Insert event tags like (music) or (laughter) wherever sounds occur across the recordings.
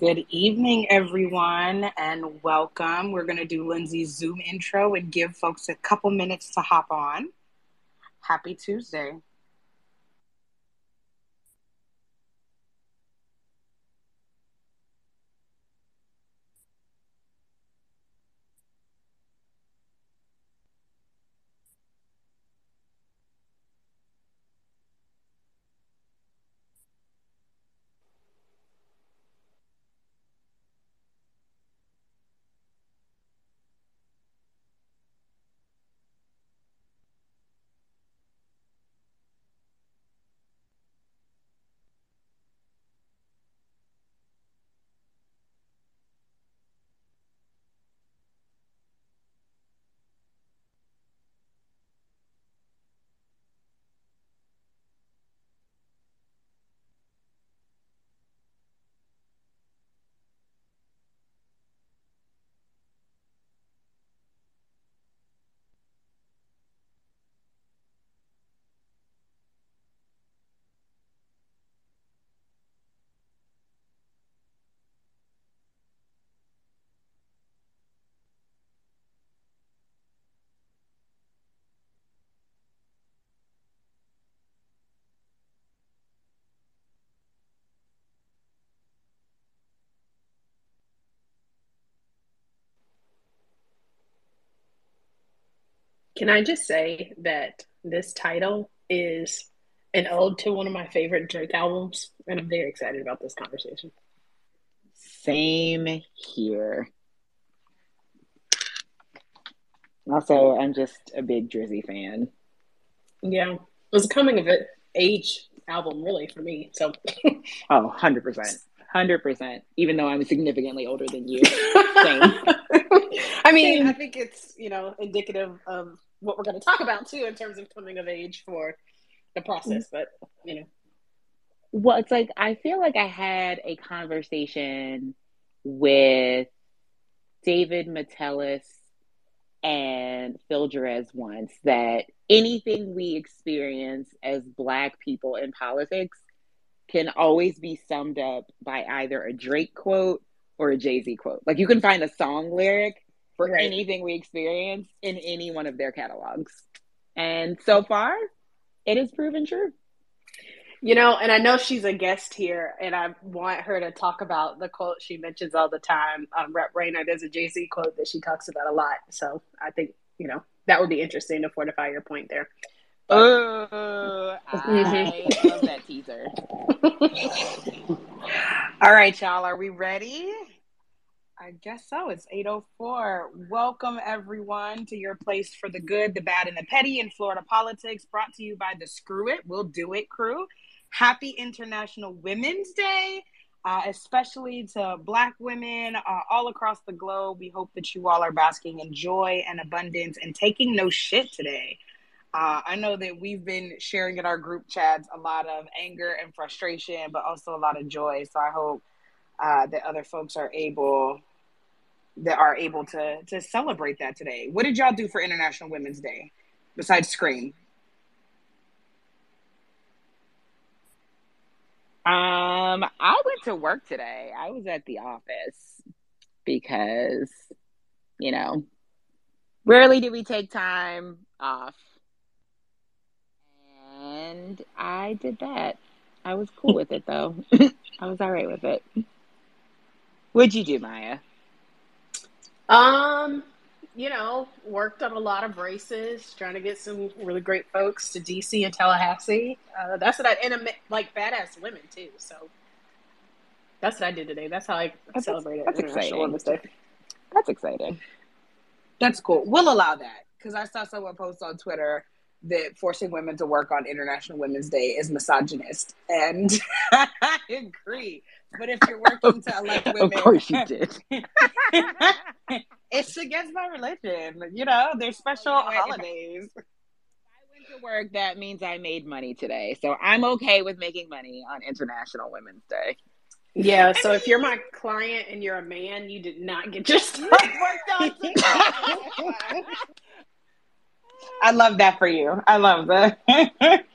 Good evening, everyone, and welcome. We're going to do Lindsay's Zoom intro and give folks a couple minutes to hop on. Happy Tuesday. Can I just say that this title is an ode to one of my favorite Drake albums, and I'm very excited about this conversation. Same here. Also, I'm just a big Drizzy fan. Yeah, it was a coming of age album, really, for me. So, (laughs) oh, 100%. 100%. Even though I'm significantly older than you. (laughs) Same. I mean, I think it's, you know, indicative of what we're going to talk about too in terms of coming of age for the process, but, you know. Well, it's like I feel like I had a conversation with David Metellus and Phil Jerez once that anything we experience as Black people in politics can always be summed up by either a Drake quote or a Jay Z quote. Like you can find a song lyric for right. anything we experience in any one of their catalogs. And so far, it has proven true. You know, and I know she's a guest here, and I want her to talk about the quote she mentions all the time. Um, Rep Rayner, there's a Jay Z quote that she talks about a lot. So I think, you know, that would be interesting to fortify your point there. Oh, I love that teaser. (laughs) all right, y'all, are we ready? I guess so. It's 804. Welcome everyone to your place for the good, the bad, and the petty in Florida politics, brought to you by the Screw It, We'll Do It crew. Happy International Women's Day, uh, especially to Black women uh, all across the globe. We hope that you all are basking in joy and abundance and taking no shit today. Uh, I know that we've been sharing in our group chats a lot of anger and frustration, but also a lot of joy. So I hope uh, that other folks are able that are able to to celebrate that today. What did y'all do for International Women's Day besides scream? Um, I went to work today. I was at the office because, you know, rarely do we take time off. And I did that. I was cool with it though. (laughs) I was all right with it. What'd you do, Maya? Um, you know, worked on a lot of races, trying to get some really great folks to DC and Tallahassee. Uh, that's what I and like badass women too. So that's what I did today. That's how I that's celebrated that's International Women's Day. That's exciting. That's cool. We'll allow that because I saw someone post on Twitter that forcing women to work on International Women's Day is misogynist, and (laughs) I agree. But if you're working to elect women, of course you did. (laughs) it's against my religion. You know, there's special oh, holidays. If I went to work, that means I made money today. So I'm okay with making money on International Women's Day. Yeah, so if you're my client and you're a man, you did not get your stuff worked on. (laughs) I love that for you. I love that. (laughs)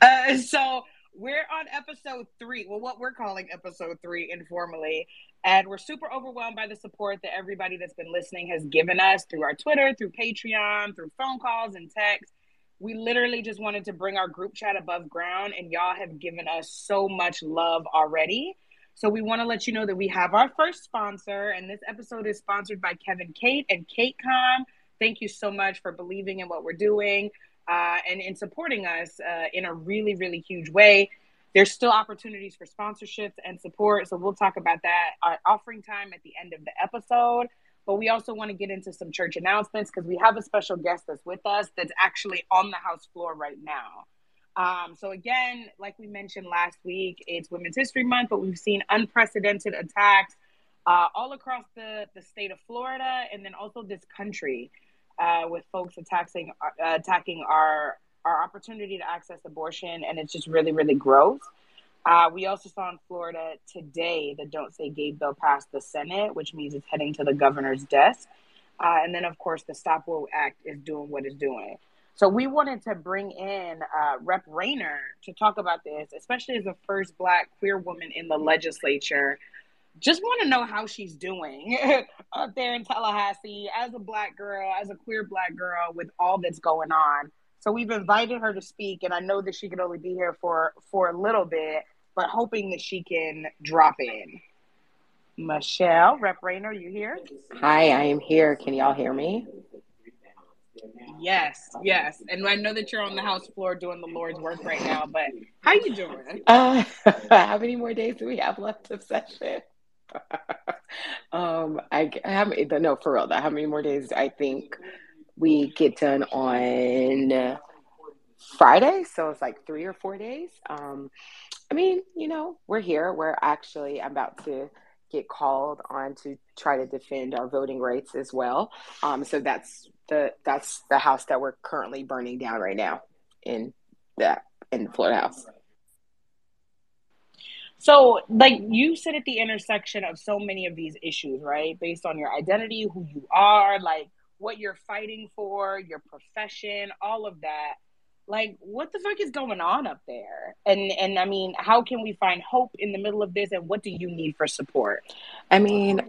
uh, so we're on episode three. Well, what we're calling episode three informally. And we're super overwhelmed by the support that everybody that's been listening has given us through our Twitter, through Patreon, through phone calls and texts. We literally just wanted to bring our group chat above ground, and y'all have given us so much love already. So we want to let you know that we have our first sponsor, and this episode is sponsored by Kevin Kate and KateCom. Thank you so much for believing in what we're doing uh, and in supporting us uh, in a really, really huge way. There's still opportunities for sponsorships and support, so we'll talk about that uh, offering time at the end of the episode. But we also want to get into some church announcements because we have a special guest that's with us that's actually on the house floor right now. Um, so again, like we mentioned last week, it's Women's History Month, but we've seen unprecedented attacks uh, all across the, the state of Florida and then also this country uh, with folks attacking uh, attacking our our opportunity to access abortion, and it's just really really gross. Uh, we also saw in Florida today the Don't Say Gay bill passed the Senate, which means it's heading to the governor's desk. Uh, and then, of course, the Stop Woke Act is doing what it's doing. So we wanted to bring in uh, Rep. Rayner to talk about this, especially as the first Black queer woman in the legislature. Just want to know how she's doing (laughs) up there in Tallahassee as a Black girl, as a queer Black girl, with all that's going on. So we've invited her to speak, and I know that she could only be here for for a little bit, but hoping that she can drop in. Michelle, Rep. Rayner, you here? Hi, I am here. Can y'all hear me? Yes, yes. And I know that you're on the house floor doing the Lord's work right now, but how you doing? Uh, (laughs) how many more days do we have left of session? (laughs) um, I how many? No, for real. How many more days? I think we get done on Friday, so it's like three or four days. Um, I mean, you know, we're here. We're actually I'm about to get called on to try to defend our voting rights as well. Um, so that's the that's the house that we're currently burning down right now in that in the Florida House. So, like you sit at the intersection of so many of these issues, right? Based on your identity, who you are, like what you're fighting for, your profession, all of that. Like, what the fuck is going on up there? And and I mean, how can we find hope in the middle of this? And what do you need for support? I mean.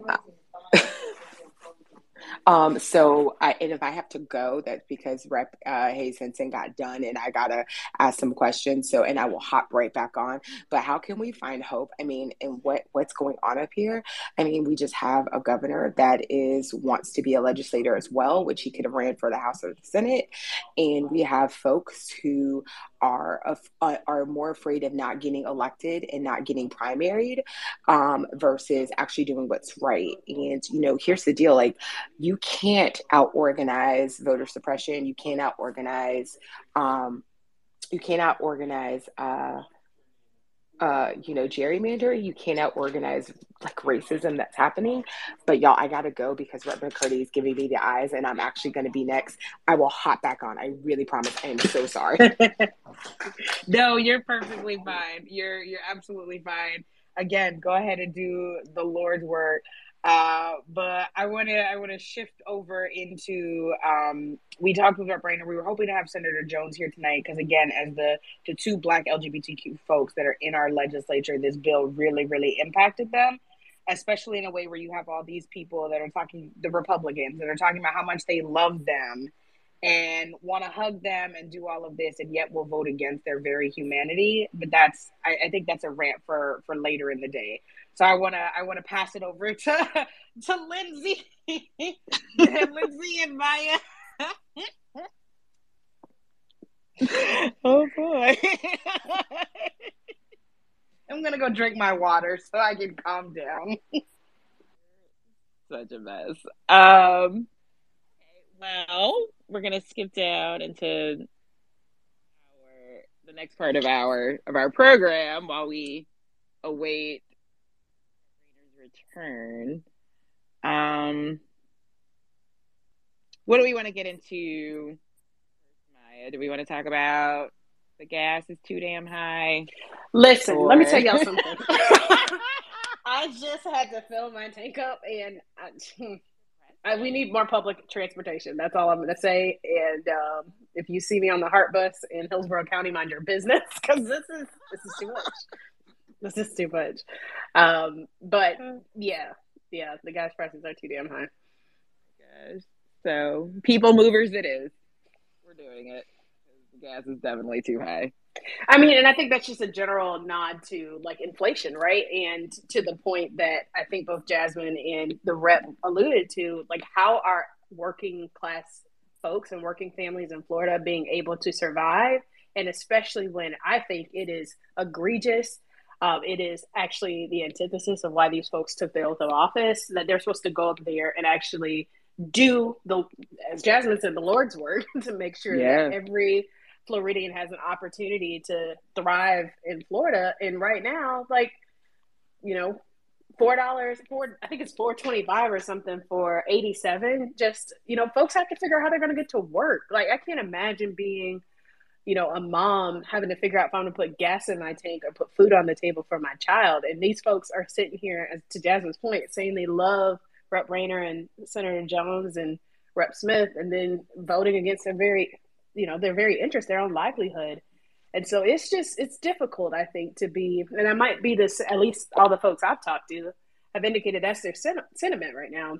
Um, so I, and if I have to go, that's because Rep uh, Hayes Henson got done, and I gotta ask some questions. So, and I will hop right back on. But how can we find hope? I mean, and what what's going on up here? I mean, we just have a governor that is wants to be a legislator as well, which he could have ran for the House or the Senate, and we have folks who are uh, are more afraid of not getting elected and not getting primaried um, versus actually doing what's right. And you know, here's the deal: like you can't out organize voter suppression. You can't out organize. Um, you cannot organize. Uh, uh, you know, gerrymander. You cannot organize like racism that's happening. But y'all, I gotta go because Rep. McCurdy is giving me the eyes, and I'm actually gonna be next. I will hop back on. I really promise. I am so sorry. (laughs) no, you're perfectly fine. You're you're absolutely fine. Again, go ahead and do the Lord's work. Uh, but I want to I want to shift over into um, we talked with our brainer. We were hoping to have Senator Jones here tonight because again, as the the two Black LGBTQ folks that are in our legislature, this bill really really impacted them, especially in a way where you have all these people that are talking the Republicans that are talking about how much they love them and want to hug them and do all of this, and yet will vote against their very humanity. But that's I, I think that's a rant for for later in the day. So I wanna I wanna pass it over to (laughs) to Lindsay, (laughs) Lindsay and Maya. (laughs) oh boy. I'm gonna go drink my water so I can calm down. Such a mess. Um well, we're gonna skip down into our the next part of our of our program while we await return. Um, what do we want to get into, Maya? Do we want to talk about the gas is too damn high? Listen, or... let me tell y'all something. (laughs) I just had to fill my tank up, and I, I, we need more public transportation. That's all I'm going to say. And um, if you see me on the HART Bus in Hillsborough County, mind your business because this is this is too much. (laughs) this is too much. Um, but yeah, yeah, the gas prices are too damn high. Gosh. So people movers, it is. We're doing it. The gas is definitely too high. I mean, and I think that's just a general nod to like inflation, right? And to the point that I think both Jasmine and the rep alluded to, like how are working class folks and working families in Florida being able to survive, and especially when I think it is egregious. Um, it is actually the antithesis of why these folks took the oath of office that they're supposed to go up there and actually do the, as Jasmine said, the Lord's work (laughs) to make sure yeah. that every Floridian has an opportunity to thrive in Florida. And right now, like, you know, four dollars, four I think it's four twenty five or something for eighty seven. Just you know, folks have to figure out how they're going to get to work. Like, I can't imagine being, you know, a mom having to figure out if I'm going to put gas in my tank or put food on the table for my child. And these folks are sitting here, to Jasmine's point, saying they love Rep Rayner and Senator Jones and Rep Smith, and then voting against their very you know their very interest, their own livelihood. And so it's just it's difficult, I think, to be, and I might be this. At least all the folks I've talked to have indicated that's their sen- sentiment right now.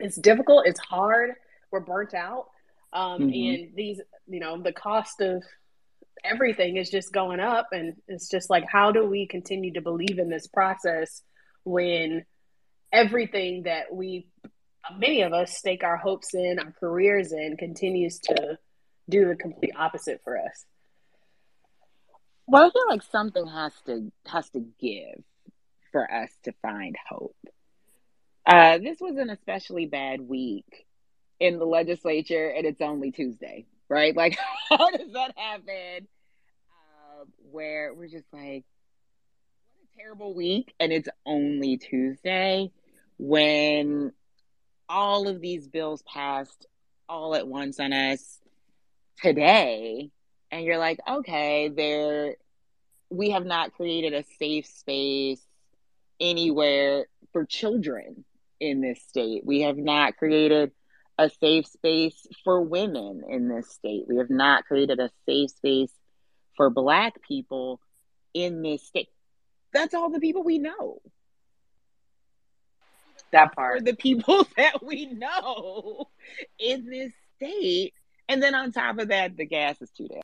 It's difficult. It's hard. We're burnt out, um, mm-hmm. and these, you know, the cost of everything is just going up, and it's just like, how do we continue to believe in this process when everything that we, many of us, stake our hopes in, our careers in, continues to do the complete opposite for us. Well, I feel like something has to has to give for us to find hope. Uh, this was an especially bad week in the legislature, and it's only Tuesday, right? Like, (laughs) how does that happen? Uh, where we're just like, what a terrible week, and it's only Tuesday when all of these bills passed all at once on us today and you're like okay there we have not created a safe space anywhere for children in this state we have not created a safe space for women in this state. We have not created a safe space for black people in this state. That's all the people we know. That part. for the people (laughs) that we know in this state. And then on top of that, the gas is too damn